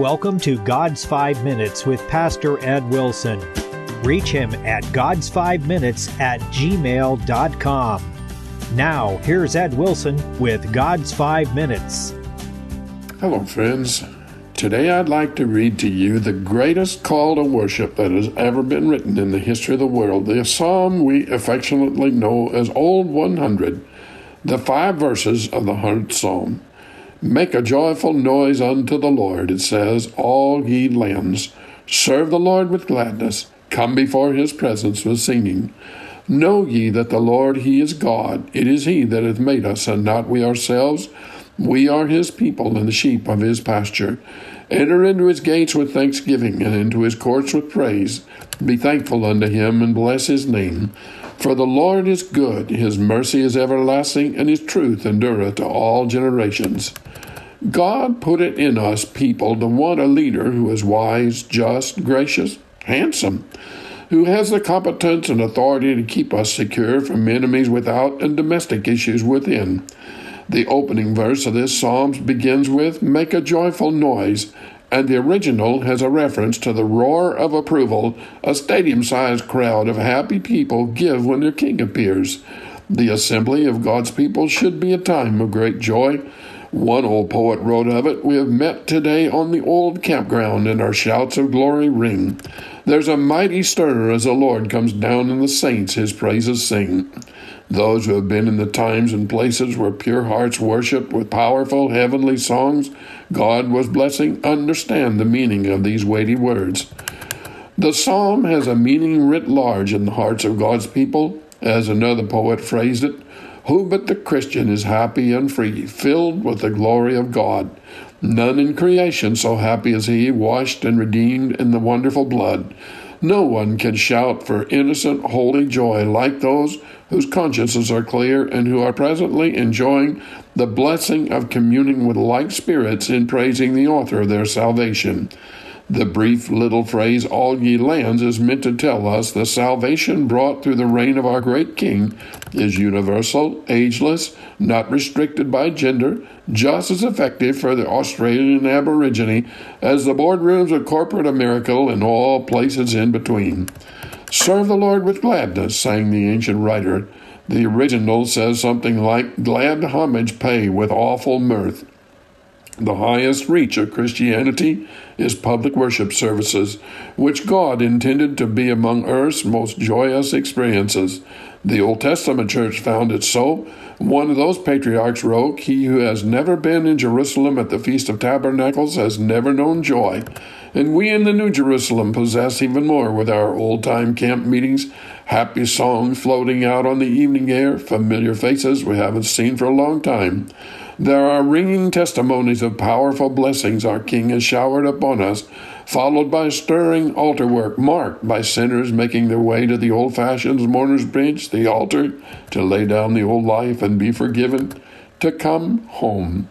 welcome to God's Five Minutes with Pastor Ed Wilson. Reach him at God's5Minutes at gmail.com. Now, here's Ed Wilson with God's Five Minutes. Hello, friends. Today I'd like to read to you the greatest call to worship that has ever been written in the history of the world, the psalm we affectionately know as Old 100, the five verses of the 100th Psalm. Make a joyful noise unto the Lord, it says, all ye lands. Serve the Lord with gladness. Come before his presence with singing. Know ye that the Lord, he is God. It is he that hath made us, and not we ourselves. We are his people and the sheep of his pasture. Enter into his gates with thanksgiving, and into his courts with praise. Be thankful unto him, and bless his name. For the Lord is good, his mercy is everlasting, and his truth endureth to all generations. God put it in us people to want a leader who is wise, just, gracious, handsome, who has the competence and authority to keep us secure from enemies without and domestic issues within. The opening verse of this psalm begins with, Make a joyful noise and the original has a reference to the roar of approval a stadium sized crowd of happy people give when their king appears. The assembly of God's people should be a time of great joy. One old poet wrote of it We have met today on the old campground, and our shouts of glory ring. There's a mighty stir as the Lord comes down, and the saints his praises sing. Those who have been in the times and places where pure hearts worship with powerful heavenly songs God was blessing understand the meaning of these weighty words. The psalm has a meaning writ large in the hearts of God's people, as another poet phrased it. Who but the Christian is happy and free, filled with the glory of God? None in creation so happy as he, washed and redeemed in the wonderful blood. No one can shout for innocent, holy joy like those whose consciences are clear and who are presently enjoying the blessing of communing with like spirits in praising the author of their salvation. The brief little phrase, all ye lands, is meant to tell us the salvation brought through the reign of our great King is universal, ageless, not restricted by gender, just as effective for the Australian Aborigine as the boardrooms of corporate America and all places in between. Serve the Lord with gladness, sang the ancient writer. The original says something like, Glad homage pay with awful mirth. The highest reach of Christianity is public worship services, which God intended to be among earth's most joyous experiences. The Old Testament church found it so. One of those patriarchs wrote, He who has never been in Jerusalem at the Feast of Tabernacles has never known joy. And we in the New Jerusalem possess even more with our old time camp meetings, happy songs floating out on the evening air, familiar faces we haven't seen for a long time. There are ringing testimonies of powerful blessings our King has showered upon us, followed by stirring altar work marked by sinners making their way to the old fashioned mourner's bench, the altar, to lay down the old life and be forgiven, to come home.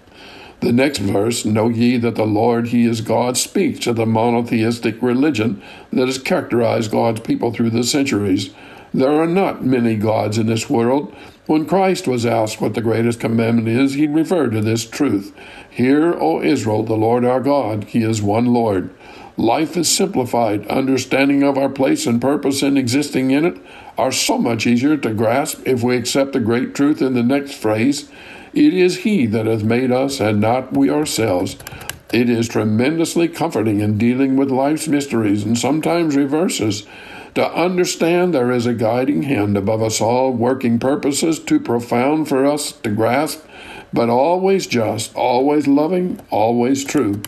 The next verse, Know ye that the Lord, He is God, speaks to the monotheistic religion that has characterized God's people through the centuries. There are not many gods in this world. When Christ was asked what the greatest commandment is, he referred to this truth Hear, O Israel, the Lord our God, He is one Lord. Life is simplified. Understanding of our place and purpose in existing in it are so much easier to grasp if we accept the great truth in the next phrase It is He that hath made us, and not we ourselves. It is tremendously comforting in dealing with life's mysteries and sometimes reverses to understand there is a guiding hand above us all, working purposes too profound for us to grasp, but always just, always loving, always true.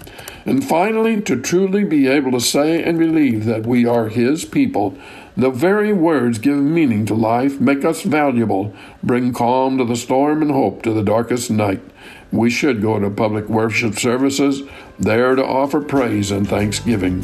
And finally, to truly be able to say and believe that we are His people. The very words give meaning to life, make us valuable, bring calm to the storm and hope to the darkest night. We should go to public worship services, there to offer praise and thanksgiving.